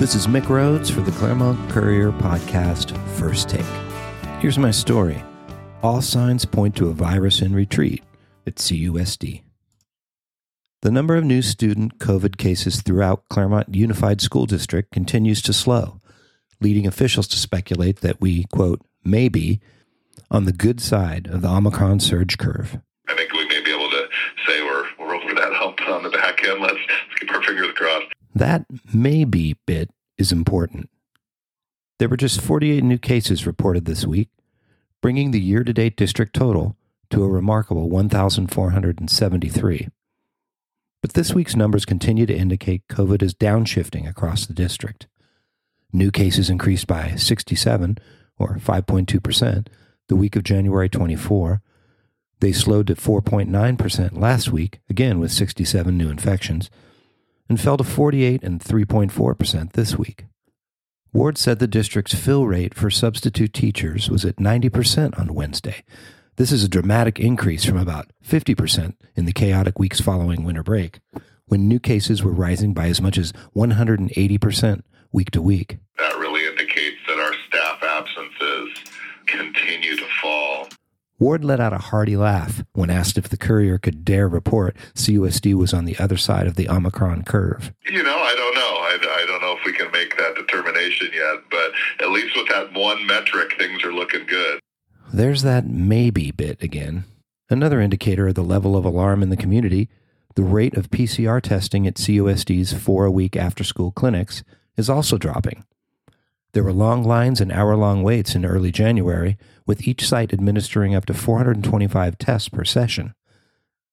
This is Mick Rhodes for the Claremont Courier podcast, First Take. Here's my story. All signs point to a virus in retreat at CUSD. The number of new student COVID cases throughout Claremont Unified School District continues to slow, leading officials to speculate that we, quote, may be on the good side of the Omicron surge curve. I think we may be able to say we're, we're over that hump on the back end. Let's, let's keep our fingers crossed. That maybe bit is important. There were just 48 new cases reported this week, bringing the year to date district total to a remarkable 1,473. But this week's numbers continue to indicate COVID is downshifting across the district. New cases increased by 67, or 5.2%, the week of January 24. They slowed to 4.9% last week, again with 67 new infections and fell to 48 and 3.4% this week. Ward said the district's fill rate for substitute teachers was at 90% on Wednesday. This is a dramatic increase from about 50% in the chaotic weeks following winter break, when new cases were rising by as much as 180% week to week. That really indicates that our staff absences continue to. Ward let out a hearty laugh when asked if the courier could dare report CUSD was on the other side of the Omicron curve. You know, I don't know. I, I don't know if we can make that determination yet, but at least with that one metric, things are looking good. There's that maybe bit again. Another indicator of the level of alarm in the community, the rate of PCR testing at CUSD's four a week after school clinics is also dropping. There were long lines and hour long waits in early January, with each site administering up to 425 tests per session.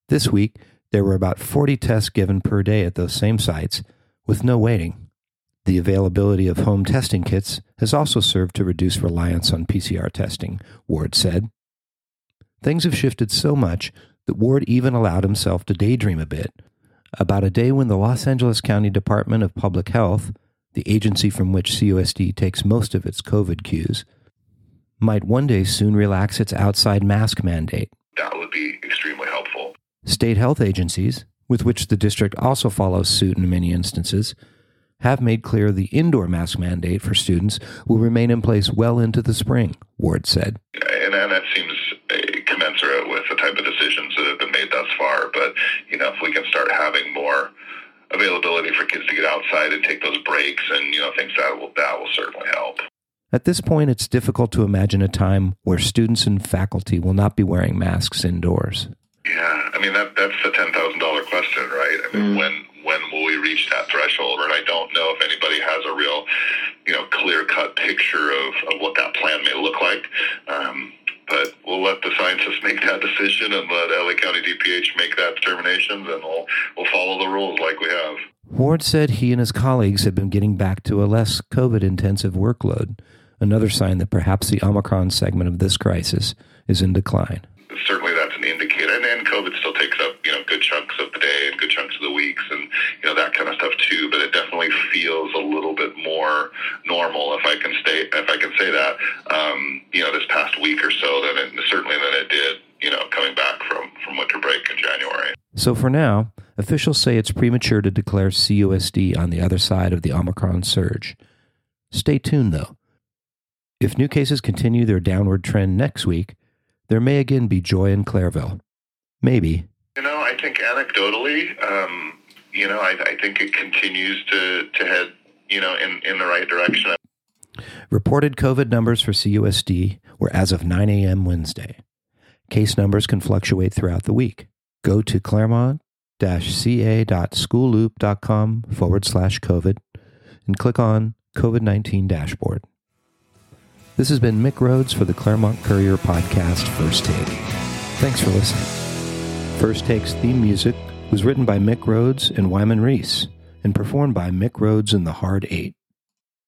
This week, there were about 40 tests given per day at those same sites, with no waiting. The availability of home testing kits has also served to reduce reliance on PCR testing, Ward said. Things have shifted so much that Ward even allowed himself to daydream a bit about a day when the Los Angeles County Department of Public Health the agency from which CUSD takes most of its COVID cues, might one day soon relax its outside mask mandate. That would be extremely helpful. State health agencies, with which the district also follows suit in many instances, have made clear the indoor mask mandate for students will remain in place well into the spring, Ward said. And, and that seems uh, commensurate with the type of decisions that have been made thus far. But, you know, if we can start having more availability for kids to get outside and take those breaks and you know things that will that will certainly help. At this point, it's difficult to imagine a time where students and faculty will not be wearing masks indoors. Yeah, I mean that that's the ten thousand dollar question, right? I mean, mm. when when will we reach that threshold? And I don't know if anybody has a real, you know, clear cut picture of, of what that plan may look like. Um, but we'll let the scientists make that decision and let LA County DPH make that determination, and we'll, we'll follow the rules like we have. Ward said he and his colleagues have been getting back to a less COVID intensive workload, another sign that perhaps the Omicron segment of this crisis is in decline. Certainly, that's an indicator. And, and COVID still takes up, you know, good chunks of the day and good chunks of the weeks and, you know, that kind of stuff too. But it definitely feels a little bit more normal, if I can stay, if I can say that, you know, this past week or so than it, certainly than it did, you know, coming back from, from winter break in January. So for now, officials say it's premature to declare CUSD on the other side of the Omicron surge. Stay tuned, though. If new cases continue their downward trend next week, there may again be joy in Clairville. Maybe. You know, I think anecdotally, um, you know, I, I, think it continues to, to head, you know, in, in the right direction. Reported COVID numbers for CUSD were as of 9 a.m. Wednesday. Case numbers can fluctuate throughout the week. Go to claremont ca.schoolloop.com forward slash COVID and click on COVID 19 dashboard. This has been Mick Rhodes for the Claremont Courier podcast, First Take. Thanks for listening. First Take's theme music was written by Mick Rhodes and Wyman Reese and performed by Mick Rhodes and the Hard Eight.